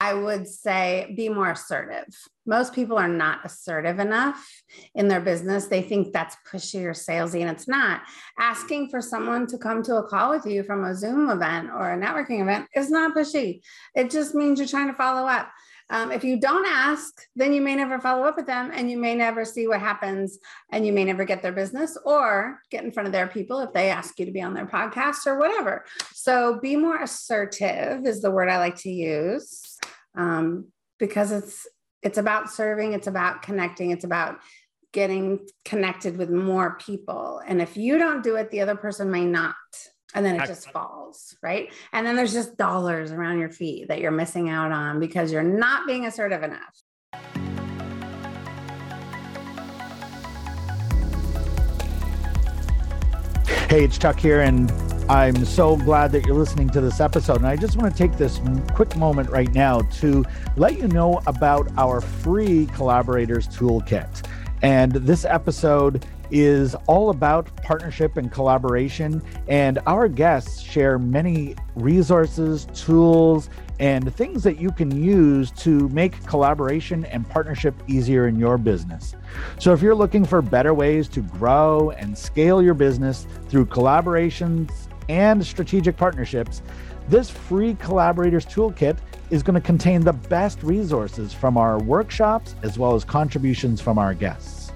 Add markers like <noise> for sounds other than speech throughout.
I would say be more assertive. Most people are not assertive enough in their business. They think that's pushy or salesy, and it's not. Asking for someone to come to a call with you from a Zoom event or a networking event is not pushy. It just means you're trying to follow up. Um, if you don't ask, then you may never follow up with them and you may never see what happens and you may never get their business or get in front of their people if they ask you to be on their podcast or whatever. So be more assertive is the word I like to use um, because it's it's about serving, it's about connecting, it's about getting connected with more people. And if you don't do it, the other person may not and then it just falls, right? And then there's just dollars around your feet that you're missing out on because you're not being assertive enough. Hey, it's Chuck here, and I'm so glad that you're listening to this episode. And I just want to take this quick moment right now to let you know about our free collaborators toolkit. And this episode is all about partnership and collaboration. And our guests share many resources, tools, and things that you can use to make collaboration and partnership easier in your business. So, if you're looking for better ways to grow and scale your business through collaborations and strategic partnerships, this free collaborators toolkit is going to contain the best resources from our workshops as well as contributions from our guests.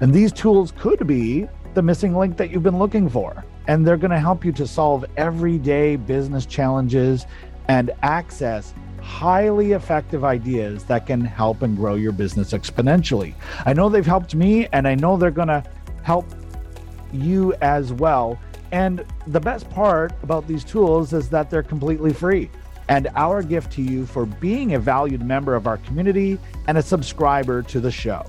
And these tools could be the missing link that you've been looking for. And they're going to help you to solve everyday business challenges and access highly effective ideas that can help and grow your business exponentially. I know they've helped me, and I know they're going to help you as well. And the best part about these tools is that they're completely free. And our gift to you for being a valued member of our community and a subscriber to the show.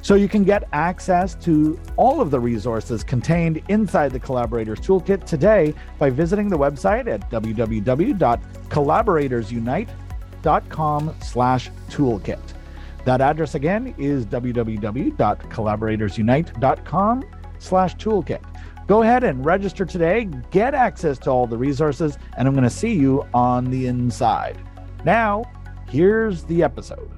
So you can get access to all of the resources contained inside the Collaborators Toolkit today by visiting the website at www.collaboratorsunite.com slash toolkit. That address again is www.collaboratorsunite.com slash toolkit. Go ahead and register today, get access to all the resources, and I'm going to see you on the inside. Now, here's the episode.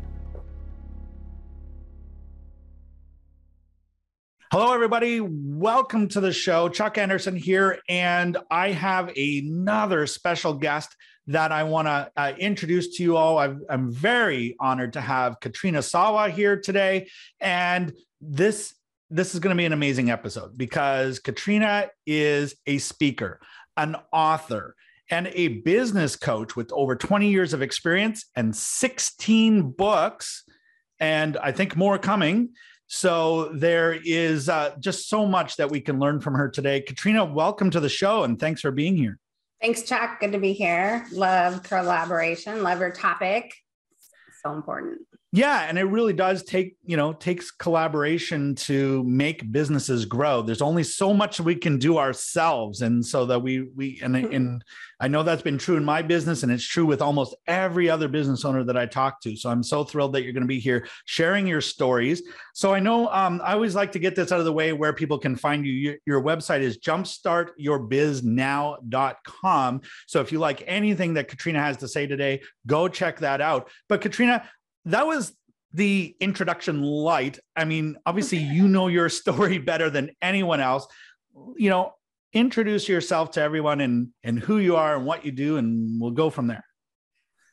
Hello, everybody. Welcome to the show. Chuck Anderson here, and I have another special guest that I want to uh, introduce to you all. i am very honored to have Katrina Sawa here today, and this this is going to be an amazing episode because Katrina is a speaker, an author, and a business coach with over 20 years of experience and 16 books, and I think more coming. So there is uh, just so much that we can learn from her today. Katrina, welcome to the show and thanks for being here. Thanks, Chuck. Good to be here. Love collaboration, love your topic. So important yeah and it really does take you know takes collaboration to make businesses grow. There's only so much we can do ourselves and so that we we and, and i know that's been true in my business and it's true with almost every other business owner that i talk to. So i'm so thrilled that you're going to be here sharing your stories. So i know um, i always like to get this out of the way where people can find you. Your, your website is jumpstartyourbiznow.com so if you like anything that katrina has to say today go check that out. But katrina that was the introduction light. I mean, obviously, you know your story <laughs> better than anyone else. You know, introduce yourself to everyone and and who you are and what you do, and we'll go from there.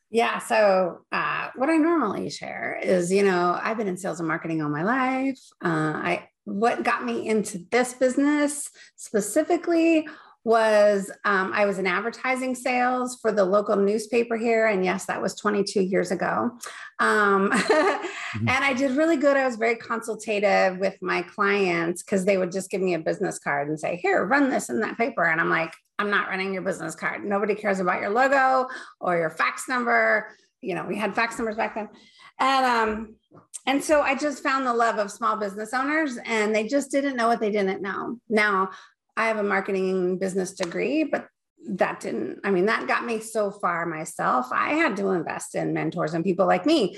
Yeah. So, uh, what I normally share is, you know, I've been in sales and marketing all my life. Uh, I what got me into this business specifically was um, I was in advertising sales for the local newspaper here. And yes, that was 22 years ago. Um, <laughs> mm-hmm. And I did really good. I was very consultative with my clients because they would just give me a business card and say, Here, run this in that paper. And I'm like, I'm not running your business card. Nobody cares about your logo or your fax number. You know, we had fax numbers back then. And um, and so I just found the love of small business owners and they just didn't know what they didn't know. Now I have a marketing business degree, but that didn't, I mean, that got me so far myself. I had to invest in mentors and people like me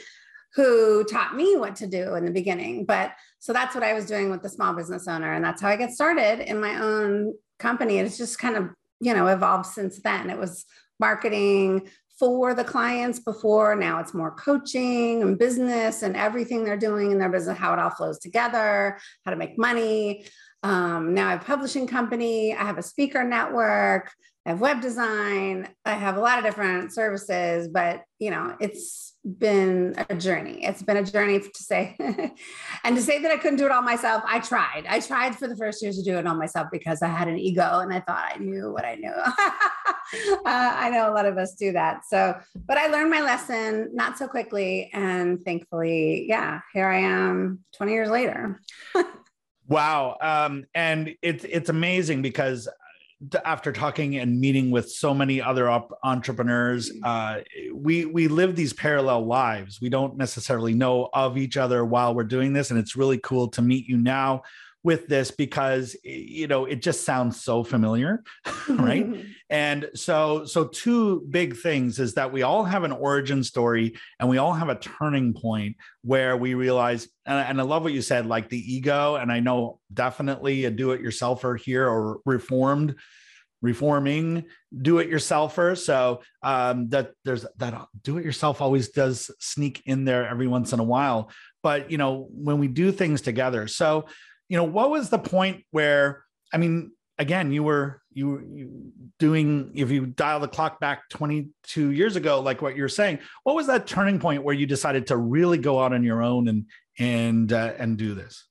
who taught me what to do in the beginning. But so that's what I was doing with the small business owner. And that's how I get started in my own company. It's just kind of, you know, evolved since then. It was marketing for the clients before. Now it's more coaching and business and everything they're doing in their business, how it all flows together, how to make money. Um, now I have a publishing company, I have a speaker network, I have web design, I have a lot of different services, but you know, it's been a journey. It's been a journey to say, <laughs> and to say that I couldn't do it all myself. I tried. I tried for the first years to do it all myself because I had an ego and I thought I knew what I knew. <laughs> uh, I know a lot of us do that. So, but I learned my lesson not so quickly. And thankfully, yeah, here I am 20 years later. <laughs> wow. Um, and it's, it's amazing because after talking and meeting with so many other op- entrepreneurs mm. uh, we we live these parallel lives we don't necessarily know of each other while we're doing this and it's really cool to meet you now with this because you know it just sounds so familiar <laughs> right? And so so two big things is that we all have an origin story and we all have a turning point where we realize and, and i love what you said like the ego and i know definitely a do-it-yourselfer here or reformed reforming do-it-yourselfer. So um, that there's that do-it-yourself always does sneak in there every once in a while. But you know when we do things together so you know, what was the point where, I mean, again, you were you doing if you dial the clock back 22 years ago, like what you're saying, what was that turning point where you decided to really go out on your own and and uh, and do this?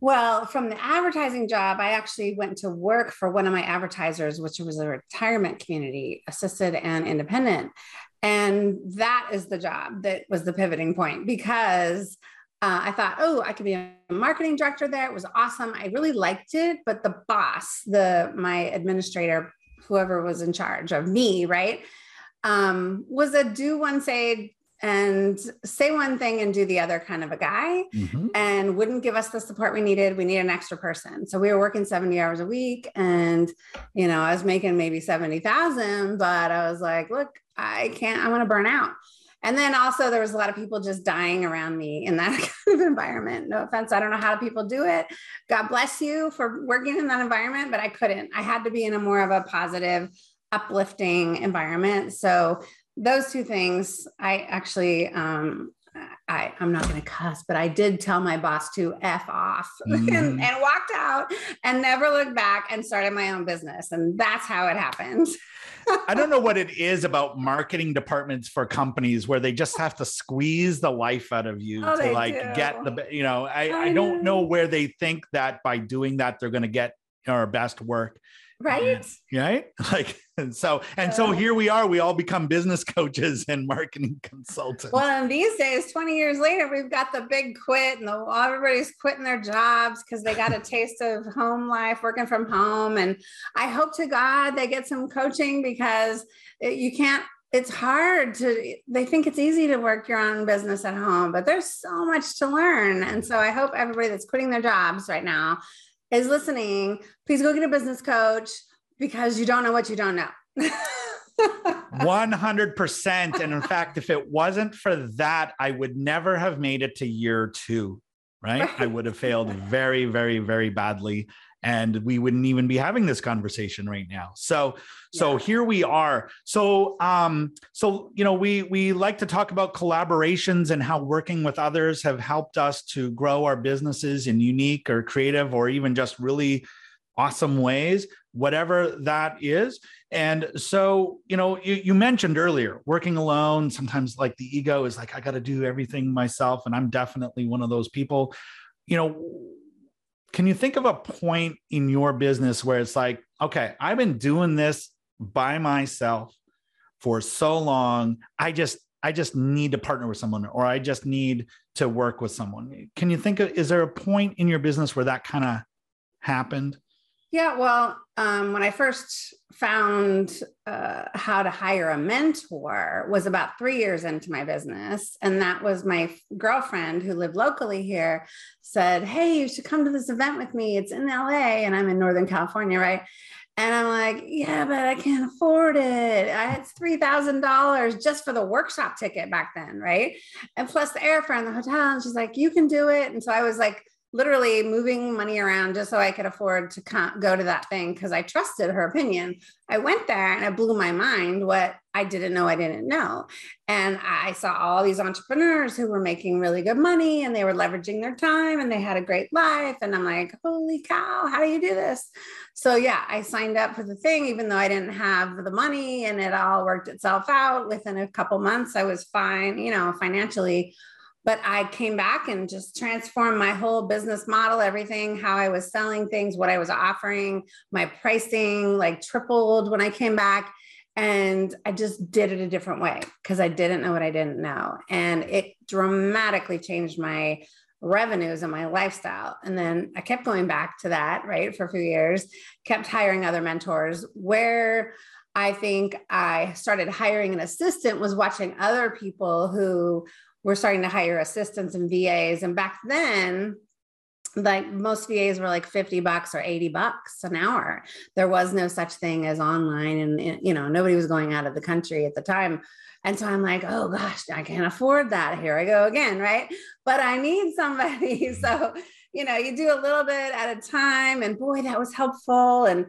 Well, from the advertising job, I actually went to work for one of my advertisers, which was a retirement community, assisted and independent. And that is the job that was the pivoting point because uh, I thought, oh, I could be a marketing director there. It was awesome. I really liked it, but the boss, the my administrator, whoever was in charge of me, right, um, was a do one say and say one thing and do the other kind of a guy, mm-hmm. and wouldn't give us the support we needed. We need an extra person, so we were working seventy hours a week, and you know, I was making maybe seventy thousand, but I was like, look, I can't. I'm going to burn out. And then also there was a lot of people just dying around me in that <laughs> kind of environment. No offense, I don't know how people do it. God bless you for working in that environment, but I couldn't. I had to be in a more of a positive, uplifting environment. So those two things, I actually um, I, I'm not going to cuss, but I did tell my boss to F off <laughs> mm-hmm. and, and, walked out and never looked back and started my own business. And that's how it happened. I don't know what it <laughs> is about marketing departments for companies where they just have to squeeze the life out of you oh, to like do. get the, you know, I, I, I don't know where they think that by doing that, they're going to get our best work right? Right? <laughs> Like and so and so here we are we all become business coaches and marketing <laughs> consultants. Well and these days 20 years later we've got the big quit and the, everybody's quitting their jobs because they got a <laughs> taste of home life working from home. And i hope to god they get some coaching because it, you can't it's hard to they think it's easy to work your own business at home but there's so much to learn. And so i hope everybody that's quitting their jobs right now is listening, please go get a business coach because you don't know what you don't know. <laughs> 100%. And in fact, if it wasn't for that, I would never have made it to year two, right? right. I would have failed very, very, very badly and we wouldn't even be having this conversation right now. So so yeah. here we are. So um so you know we we like to talk about collaborations and how working with others have helped us to grow our businesses in unique or creative or even just really awesome ways whatever that is. And so you know you, you mentioned earlier working alone sometimes like the ego is like i got to do everything myself and i'm definitely one of those people. You know can you think of a point in your business where it's like, okay, I've been doing this by myself for so long. I just I just need to partner with someone or I just need to work with someone. Can you think of is there a point in your business where that kind of happened? Yeah, well, um, when I first found uh, how to hire a mentor was about three years into my business, and that was my girlfriend who lived locally here said, "Hey, you should come to this event with me. It's in LA, and I'm in Northern California, right?" And I'm like, "Yeah, but I can't afford it. I had three thousand dollars just for the workshop ticket back then, right? And plus the airfare and the hotel." And she's like, "You can do it." And so I was like literally moving money around just so I could afford to go to that thing because I trusted her opinion. I went there and it blew my mind what I didn't know I didn't know. And I saw all these entrepreneurs who were making really good money and they were leveraging their time and they had a great life. And I'm like, holy cow, how do you do this? So, yeah, I signed up for the thing, even though I didn't have the money and it all worked itself out within a couple months. I was fine, you know, financially but I came back and just transformed my whole business model, everything, how I was selling things, what I was offering, my pricing like tripled when I came back. And I just did it a different way because I didn't know what I didn't know. And it dramatically changed my revenues and my lifestyle. And then I kept going back to that, right, for a few years, kept hiring other mentors. Where I think I started hiring an assistant was watching other people who we're starting to hire assistants and VAs. And back then, like most VAs were like 50 bucks or 80 bucks an hour. There was no such thing as online and, you know, nobody was going out of the country at the time. And so I'm like, oh gosh, I can't afford that. Here I go again, right? But I need somebody. <laughs> So, you know, you do a little bit at a time and boy, that was helpful. And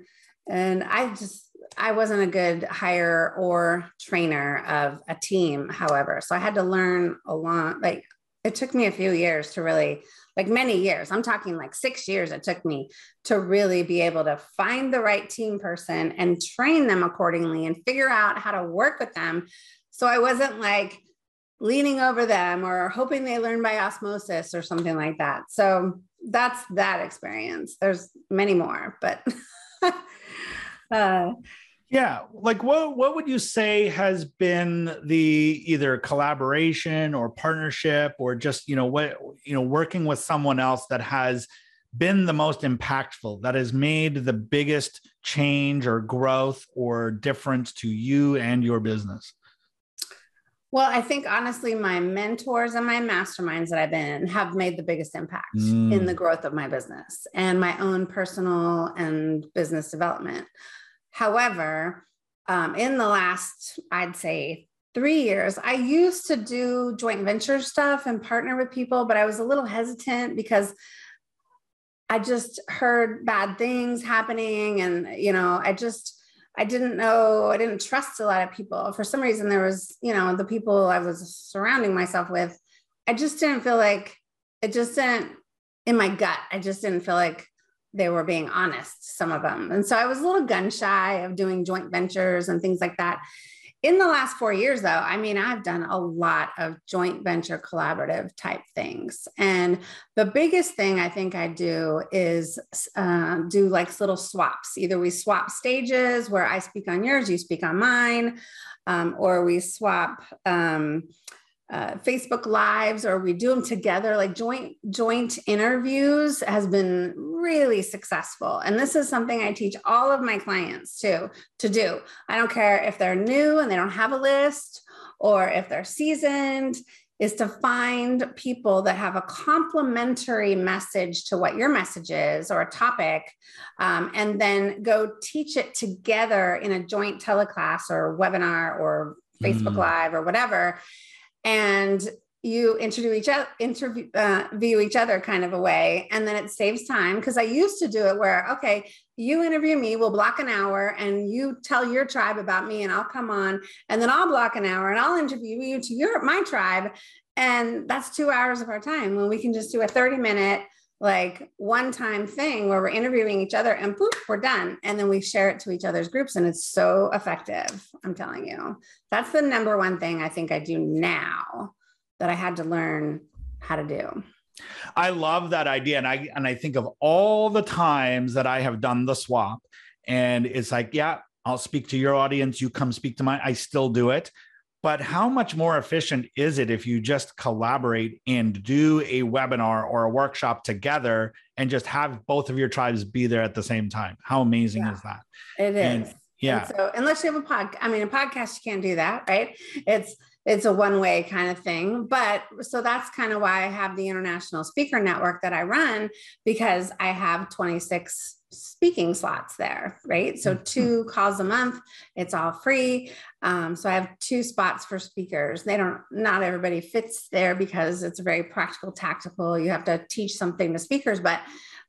and I just I wasn't a good hire or trainer of a team, however. So I had to learn a lot. Like it took me a few years to really, like many years, I'm talking like six years it took me to really be able to find the right team person and train them accordingly and figure out how to work with them. So I wasn't like leaning over them or hoping they learn by osmosis or something like that. So that's that experience. There's many more, but <laughs> uh, yeah, like what what would you say has been the either collaboration or partnership or just you know what you know working with someone else that has been the most impactful that has made the biggest change or growth or difference to you and your business? Well, I think honestly, my mentors and my masterminds that I've been in have made the biggest impact mm. in the growth of my business and my own personal and business development. However, um, in the last, I'd say, three years, I used to do joint venture stuff and partner with people, but I was a little hesitant because I just heard bad things happening. And, you know, I just, I didn't know, I didn't trust a lot of people. For some reason, there was, you know, the people I was surrounding myself with, I just didn't feel like it just didn't, in my gut, I just didn't feel like they were being honest, some of them. And so I was a little gun shy of doing joint ventures and things like that. In the last four years, though, I mean, I've done a lot of joint venture collaborative type things. And the biggest thing I think I do is uh, do like little swaps. Either we swap stages where I speak on yours, you speak on mine, um, or we swap. Um, uh, Facebook lives or we do them together, like joint joint interviews has been really successful. And this is something I teach all of my clients to to do. I don't care if they're new and they don't have a list or if they're seasoned is to find people that have a complementary message to what your message is or a topic, um, and then go teach it together in a joint teleclass or webinar or Facebook mm. Live or whatever and you interview each other interview uh, view each other kind of a way. And then it saves time because i used to do it where okay you interview me we'll block an hour and you tell your tribe about me and i'll come on and then i'll block an hour and i'll interview you to your my tribe. And that's two hours of our time when we can just do a 30 minute like one time thing where we're interviewing each other and poof, we're done. And then we share it to each other's groups and it's so effective. I'm telling you, that's the number one thing I think I do now that I had to learn how to do. I love that idea. And I, and I think of all the times that I have done the swap and it's like, yeah, I'll speak to your audience. You come speak to mine. I still do it. But how much more efficient is it if you just collaborate and do a webinar or a workshop together and just have both of your tribes be there at the same time? How amazing yeah, is that? It is. And, yeah. And so unless you have a pod, I mean, a podcast, you can't do that, right? It's it's a one way kind of thing. But so that's kind of why I have the International Speaker Network that I run because I have 26 speaking slots there, right? So mm-hmm. two calls a month, it's all free. Um, so I have two spots for speakers. They don't, not everybody fits there because it's very practical, tactical. You have to teach something to speakers, but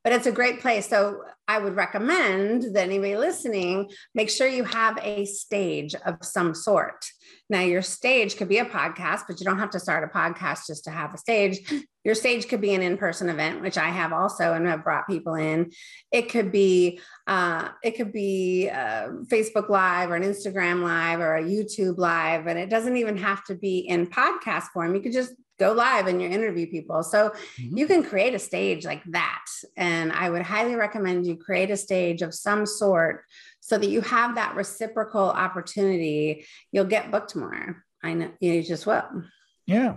but it's a great place. So I would recommend that anybody listening, make sure you have a stage of some sort. Now, your stage could be a podcast, but you don't have to start a podcast just to have a stage. Your stage could be an in-person event, which I have also, and have brought people in. It could be uh, it could be uh, Facebook Live or an Instagram Live or a YouTube Live, and it doesn't even have to be in podcast form. You could just go live and you interview people. So mm-hmm. you can create a stage like that. And I would highly recommend you create a stage of some sort so that you have that reciprocal opportunity. You'll get booked more. I know you just will. Yeah.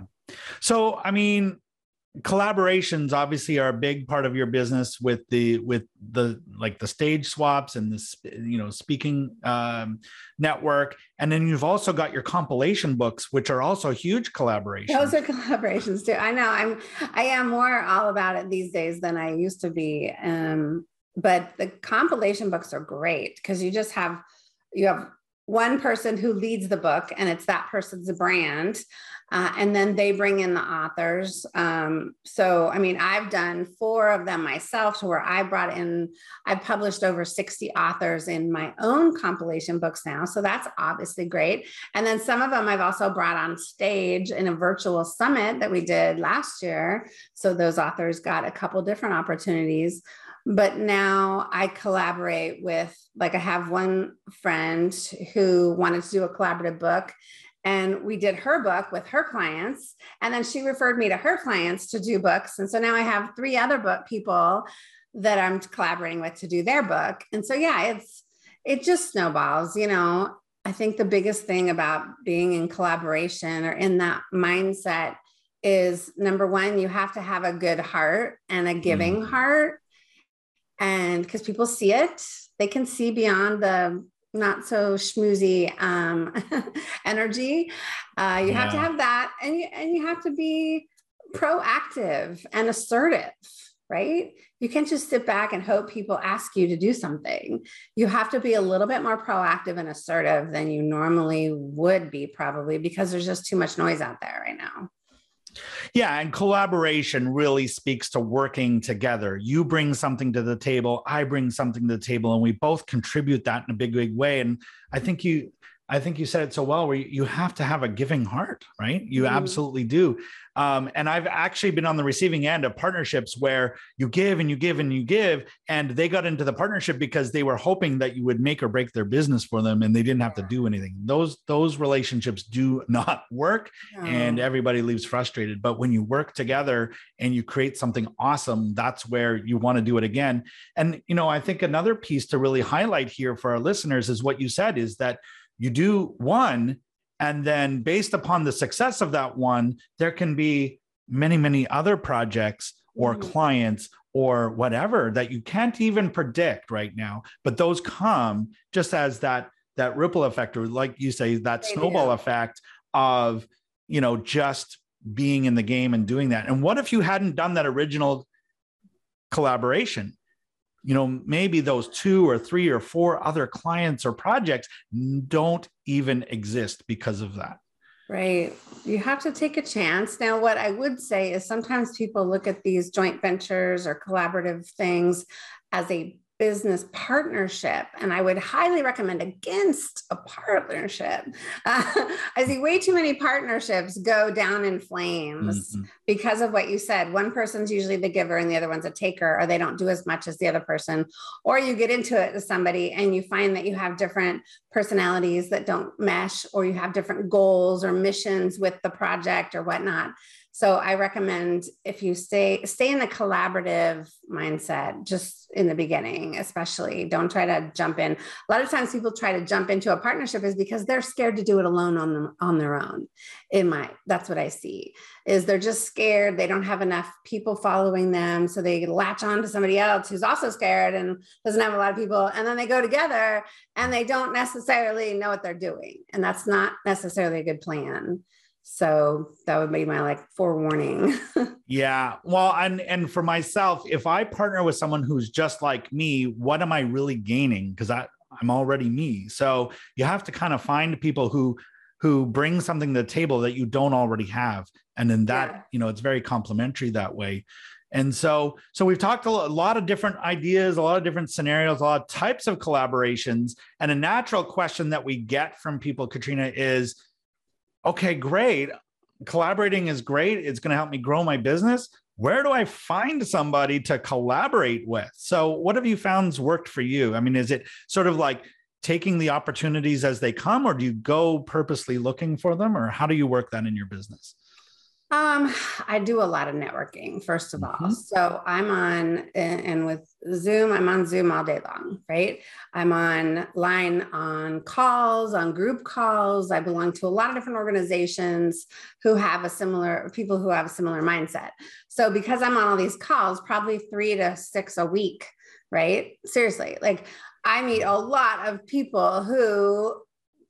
So, I mean, collaborations obviously are a big part of your business with the with the like the stage swaps and this you know speaking um, network. And then you've also got your compilation books which are also huge collaborations. Those are collaborations too. I know i'm i am more all about it these days than i used to be um, but the compilation books are great because you just have you have one person who leads the book and it's that person's brand uh, and then they bring in the authors. Um, so, I mean, I've done four of them myself to where I brought in, I've published over 60 authors in my own compilation books now. So that's obviously great. And then some of them I've also brought on stage in a virtual summit that we did last year. So those authors got a couple different opportunities but now I collaborate with, like, I have one friend who wanted to do a collaborative book, and we did her book with her clients and then she referred me to her clients to do books. And so now i have three other book people that i'm collaborating with to do their book. And so yeah it's it just snowballs you know? I think the biggest thing about being in collaboration or in that mindset is number one you have to have a good heart and a giving mm. heart. And because people see it they can see beyond the not so schmoozy um, <laughs> energy. Uh, you yeah. have to have that, and you and you have to be proactive and assertive. Right? You can't just sit back and hope people ask you to do something. You have to be a little bit more proactive and assertive than you normally would be, probably because there's just too much noise out there right now. Yeah, and collaboration really speaks to working together. You bring something to the table, I bring something to the table, and we both contribute that in a big, big way. And I think you I think you said it so well where you have to have a giving heart, right? You mm-hmm. absolutely do. Um, and I've actually been on the receiving end of partnerships where you give and you give and you give, and they got into the partnership because they were hoping that you would make or break their business for them, and they didn't have to do anything. Those those relationships do not work, no. and everybody leaves frustrated. But when you work together and you create something awesome, that's where you want to do it again. And you know, I think another piece to really highlight here for our listeners is what you said is that you do one and then based upon the success of that one there can be many many other projects or mm-hmm. clients or whatever that you can't even predict right now but those come just as that that ripple effect or like you say that they snowball do. effect of you know just being in the game and doing that and what if you hadn't done that original collaboration you know maybe those two or three or four other clients or projects don't even exist because of that. Right. You have to take a chance. Now what i would say is sometimes people look at these joint ventures or collaborative things as a business partnership. And I would highly recommend against a partnership. Uh, <laughs> I see way too many partnerships go down in flames mm-hmm. because of what you said. One person's usually the giver and the other one's a taker, or they don't do as much as the other person. Or you get into it with somebody and you find that you have different personalities that don't mesh, or you have different goals or missions with the project or whatnot. So I recommend if you stay stay in the collaborative mindset just in the beginning, especially don't try to jump in. A lot of times people try to jump into a partnership is because they're scared to do it alone on them on their own. In my that's what I see is they're just scared. They don't have enough people following them. So they latch on to somebody else who's also scared and doesn't have a lot of people. And then they go together and they don't necessarily know what they're doing. And that's not necessarily a good plan So that would be my like forewarning. <laughs> yeah. Well, and and for myself, if I partner with someone who's just like me, what am I really gaining? Because I I'm already me. So you have to kind of find people who who bring something to the table that you don't already have. And then that, yeah. you know, it's very complimentary that way. And so, so we've talked a lot of different ideas, a lot of different scenarios, a lot of types of collaborations. And a natural question that we get from people, Katrina, is okay, great. Collaborating is great. It's going to help me grow my business. Where do I find somebody to collaborate with? So, what have you found worked for you? I mean, is it sort of like taking the opportunities as they come, or do you go purposely looking for them, or how do you work that in your business? Um, I do a lot of networking, first of all. Mm-hmm. So I'm on, and with Zoom, I'm on Zoom all day long, right? I'm on line on calls, on group calls. I belong to a lot of different organizations who have a similar, people who have a similar mindset. So because I'm on all these calls, probably three to six a week, right? Seriously, like I meet a lot of people who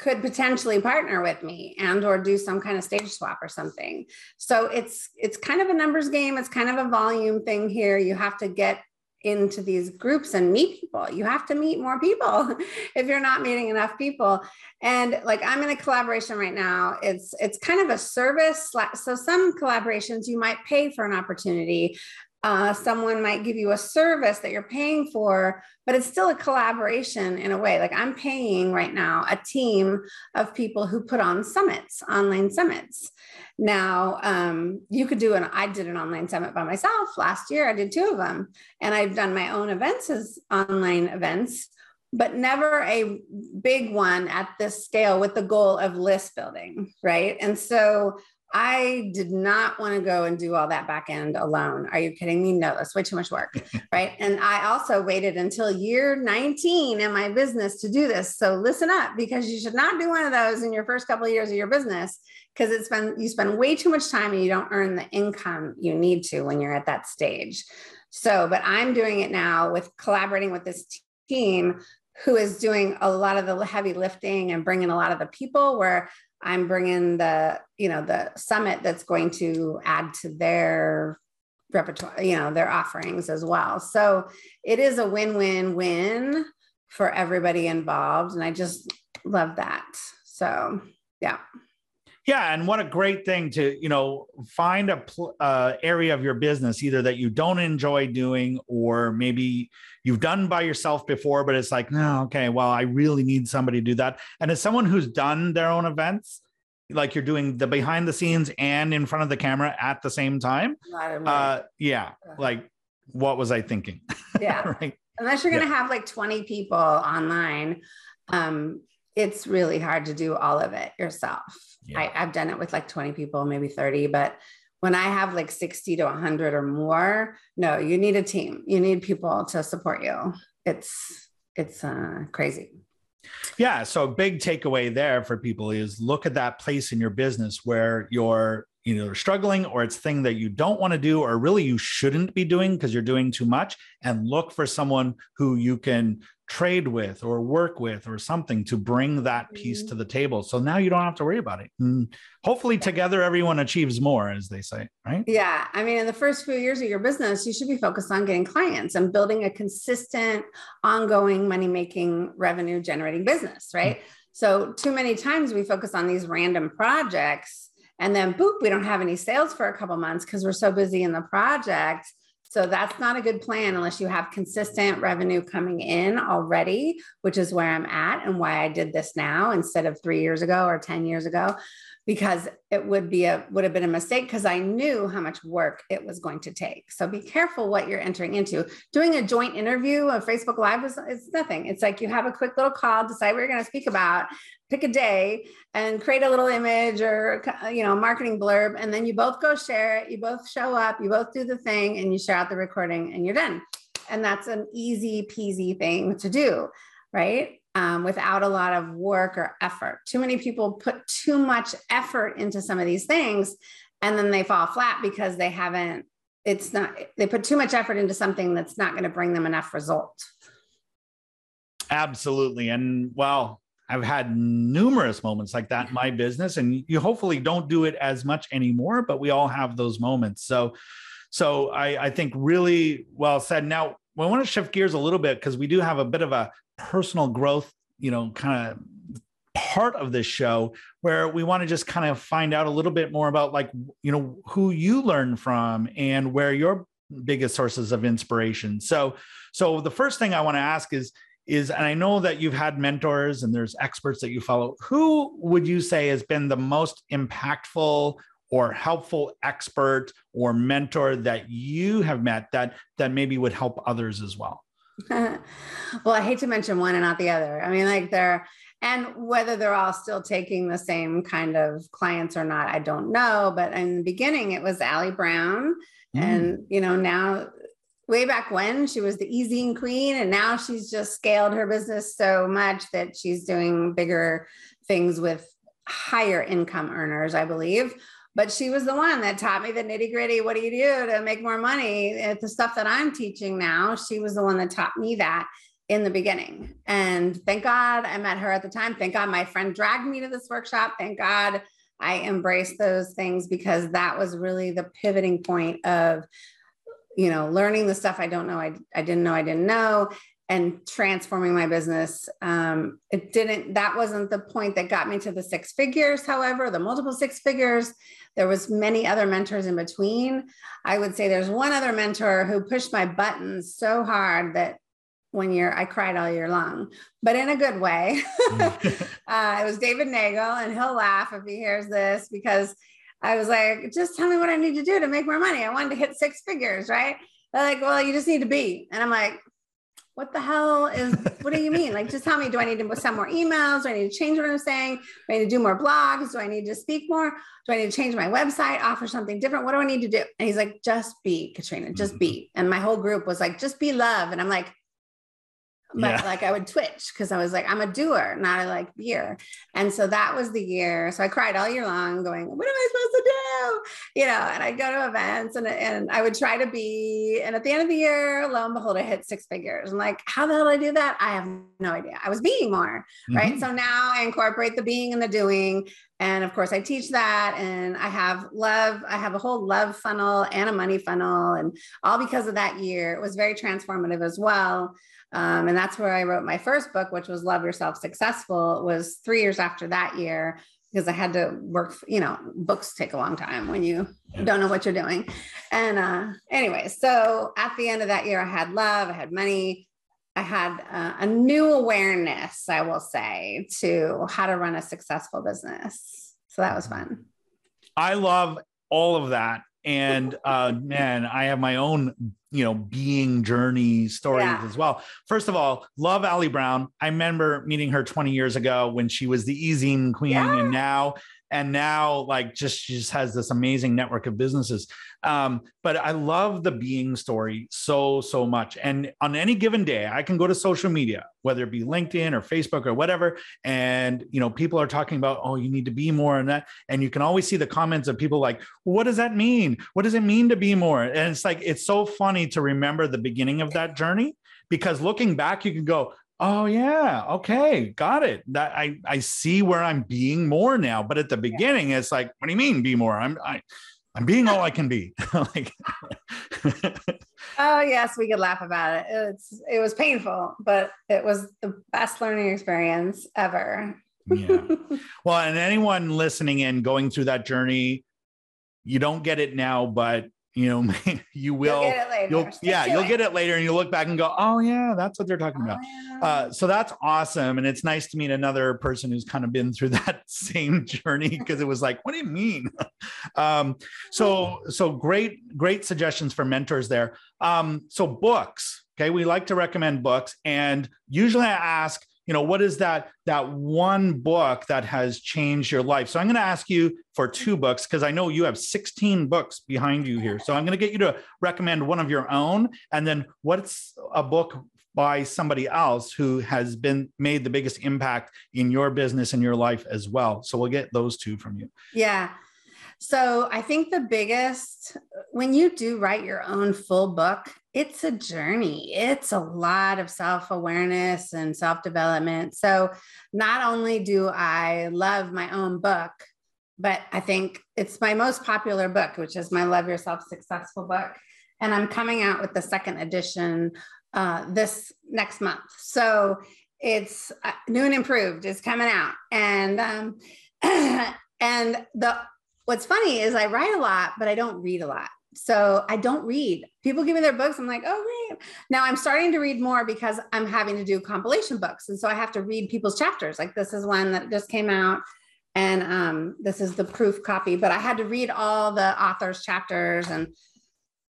could potentially partner with me and or do some kind of stage swap or something. So it's it's kind of a numbers game. It's kind of a volume thing here. You have to get into these groups and meet people. You have to meet more people <laughs> if you're not meeting enough people. And like i'm in a collaboration right now. It's it's kind of a service. So some collaborations you might pay for an opportunity uh, someone might give you a service that you're paying for, but it's still a collaboration in a way. Like I'm paying right now a team of people who put on summits, online summits. Now, um, you could do an, I did an online summit by myself last year. I did two of them, and I've done my own events as online events, but never a big one at this scale with the goal of list building. Right. And so I did not want to go and do all that back end alone. Are you kidding me? No, that's way too much work. <laughs> right. And I also waited until year 19 in my business to do this. So listen up because you should not do one of those in your first couple of years of your business because it's been you spend way too much time and you don't earn the income you need to when you're at that stage. So, but I'm doing it now with collaborating with this team who is doing a lot of the heavy lifting and bringing a lot of the people where I'm bringing the, you know, the summit that's going to add to their repertoire, you know, their offerings as well. So it is a win win win for everybody involved. And I just love that. So, yeah. Yeah, and what a great thing to you know find a pl- uh, area of your business either that you don't enjoy doing, or maybe you've done by yourself before, but it's like no, okay, well, I really need somebody to do that. And as someone who's done their own events, like you're doing the behind the scenes and in front of the camera at the same time. Uh, yeah, like what was I thinking? <laughs> Yeah, right. Unless you're gonna yeah. have like 20 people online, um, it's really hard to do all of it yourself. Yeah. I, I've done it with like 20 people, maybe 30, but when I have like 60 to 100 or more, no, you need a team. You need people to support you. It's it's uh, crazy. Yeah. So, big takeaway there for people is look at that place in your business where you're you know struggling or it's thing that you don't want to do or really you shouldn't be doing because you're doing too much and look for someone who you can trade with or work with or something to bring that piece to the table. So now you don't have to worry about it. And hopefully together everyone achieves more, as they say, right? Yeah. I mean, in the first few years of your business, you should be focused on getting clients and building a consistent, ongoing money making, revenue generating business, right? Mm-hmm. So too many times we focus on these random projects and then boop, we don't have any sales for a couple months because we're so busy in the project so that's not a good plan unless you have consistent revenue coming in already, which is where I'm at and why I did this now instead of three years ago or 10 years ago, because it would be a would have been a mistake because I knew how much work it was going to take. So be careful what you're entering into. Doing a joint interview of Facebook Live is it's nothing. It's like you have a quick little call, decide what you're going to speak about, pick a day and create a little image or you know marketing blurb and then you both go share it you both show up you both do the thing and you share out the recording and you're done and that's an easy peasy thing to do right um, without a lot of work or effort too many people put too much effort into some of these things and then they fall flat because they haven't it's not they put too much effort into something that's not going to bring them enough result absolutely and well I've had numerous moments like that in my business, and you hopefully don't do it as much anymore, but we all have those moments. So, so I, I think really well said. Now, I want to shift gears a little bit because we do have a bit of a personal growth, you know, kind of part of this show where we want to just kind of find out a little bit more about like you know who you learn from and where your biggest sources of inspiration. So so the first thing i want to ask is is and i know that you've had mentors and there's experts that you follow who would you say has been the most impactful or helpful expert or mentor that you have met that that maybe would help others as well <laughs> well i hate to mention one and not the other. I mean like they're and whether they're all still taking the same kind of clients or not i don't know. But in the beginning it was ali brown. Mm. and you know now way back when she was the e-zine queen and now she's just scaled her business so much that she's doing bigger things with higher income earners i believe but she was the one that taught me the nitty gritty what do you do to make more money the stuff that i'm teaching now she was the one that taught me that in the beginning. And thank God I met her at the time. Thank God my friend dragged me to this workshop. Thank God I embraced those things because that was really the pivoting point of, you know, learning the stuff I don't know, I, I didn't know, I didn't know, and transforming my business. Um, it didn't, that wasn't the point that got me to the six figures. However, the multiple six figures, there was many other mentors in between. I would say there's one other mentor who pushed my buttons so hard that one year I cried all year long, but in a good way. <laughs> Uh, it was David Neagle, and he'll laugh if he hears this because I was like, just tell me what I need to do to make more money. I wanted to hit six figures, right? They're like, well, you just need to be. And I'm like, what the hell is, what do you mean? Like, just tell me, do I need to send more emails? Do I need to change what I'm saying? Do I need to do more blogs? Do I need to speak more? Do I need to change my website, offer something different? What do I need to do? And he's like, just be, Katrina, just mm-hmm. be. And my whole group was like, just be love. And I'm like, but yeah. like I would twitch because I was like, I'm a doer, not a like beer. And so that was the year. So I cried all year long, going, What am I supposed to do? You know, and I'd go to events and, and I would try to be. And at the end of the year, lo and behold, I hit six figures. I'm like, How the hell did I do that? I have no idea. I was being more. Mm-hmm. Right. So now I incorporate the being and the doing. And of course, I teach that. And I have love, I have a whole love funnel and a money funnel. And all because of that year, it was very transformative as well. Um, and that's where I wrote my first book, which was Love Yourself Successful. It was three years after that year because I had to work, you know, books take a long time when you don't know what you're doing. And uh, anyway, so at the end of that year, I had love, I had money, I had uh, a new awareness, I will say, to how to run a successful business. So that was fun. I love all of that. And uh, man, I have my own you know being journey stories yeah. as well first of all love ali brown i remember meeting her 20 years ago when she was the e-zine queen yeah. and now and now like just she just has this amazing network of businesses. Um, but i love the being story so so much. And on any given day i can go to social media whether it be linkedin or facebook or whatever and you know people are talking about oh you need to be more and that and you can always see the comments of people like what does that mean? What does it mean to be more? And it's like it's so funny to remember the beginning of that journey because looking back you can go oh yeah. Okay. Got it. That i i see where i'm being more now but at the beginning yeah. it's like what do you mean be more? I'm i i'm being all i can be. <laughs> Like <laughs> oh yes we could laugh about it. It's it was painful but it was the best learning experience ever. Yeah. <laughs> Well and anyone listening in going through that journey you don't get it now but you know <laughs> you will you'll, yeah you'll get it later and you look back and go oh yeah that's what they're talking oh, about yeah. uh, so that's awesome and it's nice to meet another person who's kind of been through <laughs> that same journey because it was like what do you mean? <laughs> Um, so so great great suggestions for mentors there. Um, so books okay? We like to recommend books and usually i ask you know what is that that one book that has changed your life? So i'm going to ask you for two books because i know you have 16 books behind you here. So i'm going to get you to recommend one of your own and then what's a book by somebody else who has been made the biggest impact in your business and your life as well? So we'll get those two from you. Yeah So I think the biggest, when you do write your own full book, it's a journey. It's a lot of self awareness and self development. So not only do I love my own book, but I think it's my most popular book, which is my Love Yourself Successful book. And I'm coming out with the second edition uh, this next month. So it's uh, new and improved is coming out. And um, <clears throat> and the what's funny is I write a lot, but I don't read a lot. So I don't read. People give me their books. I'm like, oh, great. Now I'm starting to read more because I'm having to do compilation books. And so I have to read people's chapters. Like this is one that just came out and um, this is the proof copy, but I had to read all the author's chapters. And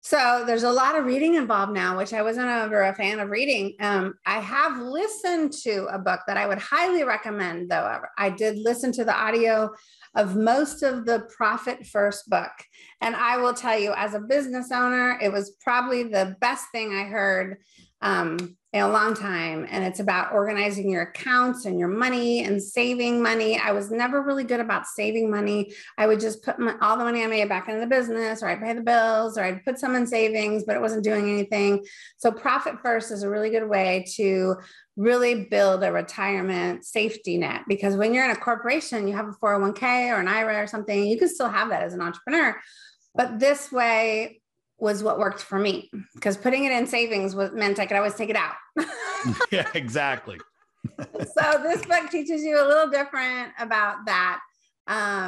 so there's a lot of reading involved now, which I wasn't ever a fan of reading. Um, I have listened to a book that I would highly recommend, though. I did listen to the audio of most of the Profit First book. And I will tell you, as a business owner, it was probably the best thing I heard um, in a long time. And it's about organizing your accounts and your money and saving money. I was never really good about saving money. I would just put my, all the money I made back into the business, or I'd pay the bills, or I'd put some in savings, but it wasn't doing anything. So, Profit First is a really good way to really build a retirement safety net because when you're in a corporation, you have a 401k or an IRA or something, you can still have that as an entrepreneur. But this way, was what worked for me because putting it in savings was meant I could always take it out. <laughs> <laughs> yeah, exactly. so this book teaches you a little different about that.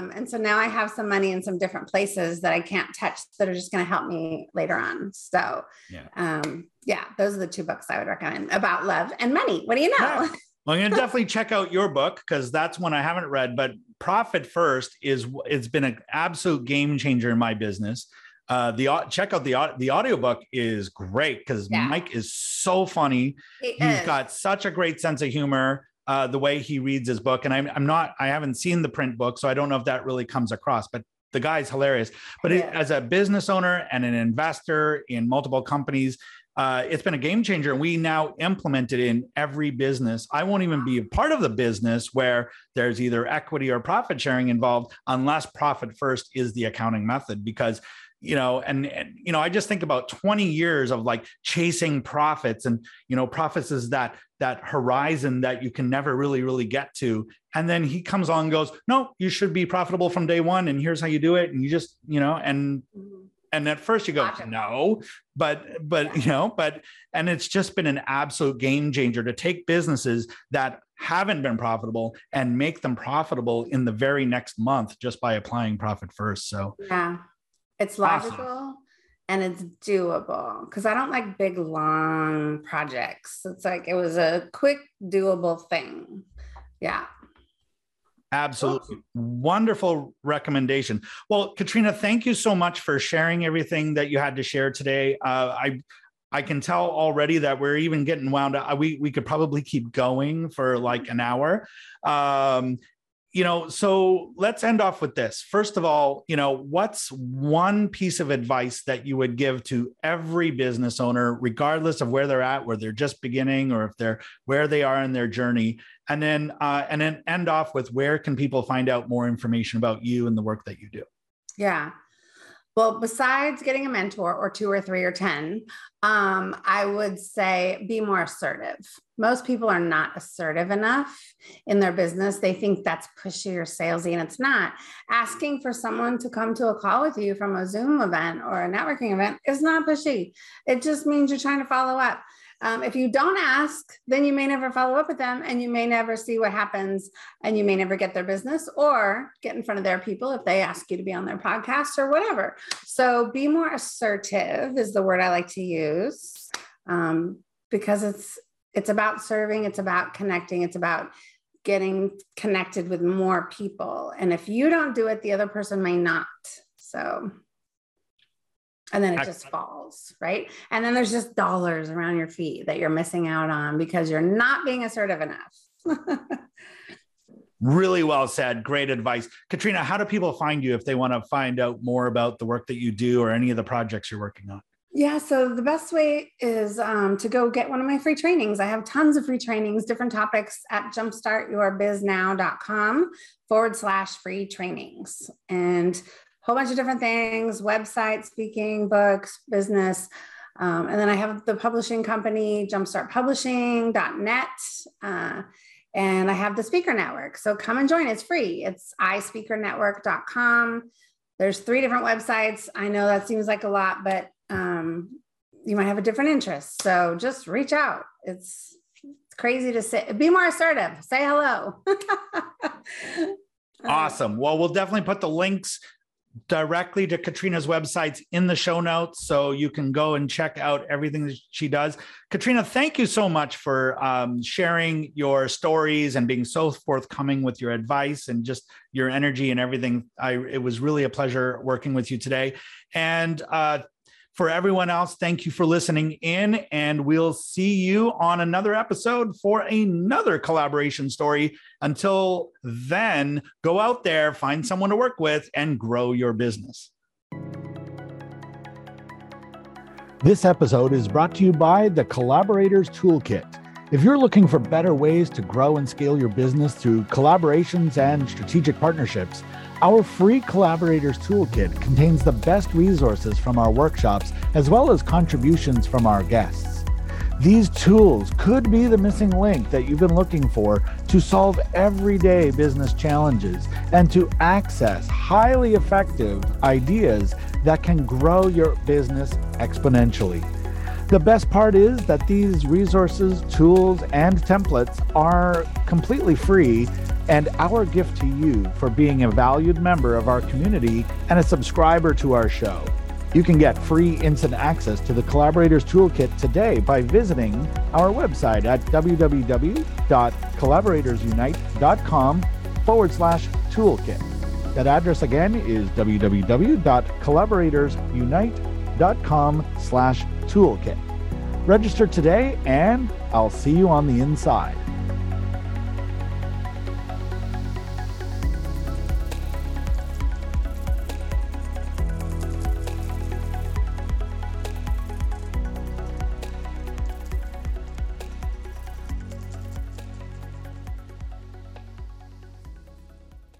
Um, and so now I have some money in some different places that I can't touch that are just going to help me later on. So yeah. Um, yeah, those are the two books I would recommend about love and money. What do you know? Yeah. Well, I'm going to definitely check out your book because that's one I haven't read. But Profit First is it's been an absolute game changer in my business. Uh, the check out the the audiobook is great because yeah. Mike is so funny. He He's is. got such a great sense of humor. Uh, the way he reads his book, and I'm I'm not I haven't seen the print book, so I don't know if that really comes across. But the guy's hilarious. But yeah. it, as a business owner and an investor in multiple companies, uh, it's been a game changer. And we now implement it in every business. I won't even be a part of the business where there's either equity or profit sharing involved unless profit first is the accounting method because you know and, and, you know i just think about 20 years of like chasing profits and you know profits is that that horizon that you can never really really get to. And then he comes on and goes no you should be profitable from day one and here's how you do it. And you just you know and mm-hmm. and at first you go no but but you know but and it's just been an absolute game changer to take businesses that haven't been profitable and make them profitable in the very next month just by applying profit first so. Yeah it's logical awesome. and it's doable because I don't like big, long projects. It's like it was a quick, doable thing. Yeah. Absolutely. Wonderful recommendation. Well, Katrina, thank you so much for sharing everything that you had to share today. Uh, I I can tell already that we're even getting wound up. We we could probably keep going for like an hour. Um, you know, so let's end off with this. First of all, you know, what's one piece of advice that you would give to every business owner, regardless of where they're at, where they're just beginning, or if they're where they are in their journey, and then uh, and then end off with where can people find out more information about you and the work that you do? Yeah. Well, besides getting a mentor or two or three or 10, um, I would say be more assertive. Most people are not assertive enough in their business. They think that's pushy or salesy, and it's not. Asking for someone to come to a call with you from a Zoom event or a networking event is not pushy. It just means you're trying to follow up. Um, if you don't ask, then you may never follow up with them and you may never see what happens and you may never get their business or get in front of their people if they ask you to be on their podcast or whatever. So be more assertive is the word I like to use um, because it's it's about serving, it's about connecting, it's about getting connected with more people. And if you don't do it, the other person may not. So and then it just falls, right? And then there's just dollars around your feet that you're missing out on because you're not being assertive enough. <laughs> really well said. Great advice. Katrina, how do people find you if they want to find out more about the work that you do or any of the projects you're working on? Yeah, so the best way is um, to go get one of my free trainings. I have tons of free trainings, different topics at jumpstartyourbiznow.com forward slash free trainings. And whole bunch of different things website, speaking, books, business. Um, and then I have the publishing company, jumpstartpublishing.net. Uh, and I have the speaker network. So come and join. It's free. It's ispeakernetwork.com. There's three different websites. I know that seems like a lot, but um, you might have a different interest. So just reach out. It's, it's crazy to say, be more assertive, say hello. <laughs> awesome. Well, we'll definitely put the links directly to Katrina's websites in the show notes so you can go and check out everything that she does. Katrina, thank you so much for um, sharing your stories and being so forthcoming with your advice and just your energy and everything. I it was really a pleasure working with you today. And uh, for everyone else, thank you for listening in, and we'll see you on another episode for another collaboration story. Until then, go out there, find someone to work with, and grow your business. This episode is brought to you by the Collaborators Toolkit. If you're looking for better ways to grow and scale your business through collaborations and strategic partnerships, our free Collaborators Toolkit contains the best resources from our workshops as well as contributions from our guests. These tools could be the missing link that you've been looking for to solve everyday business challenges and to access highly effective ideas that can grow your business exponentially. The best part is that these resources, tools, and templates are completely free and our gift to you for being a valued member of our community and a subscriber to our show. You can get free instant access to the Collaborators Toolkit today by visiting our website at www.collaboratorsunite.com forward slash toolkit. That address again is www.collaboratorsunite.com slash toolkit. Register today and I'll see you on the inside.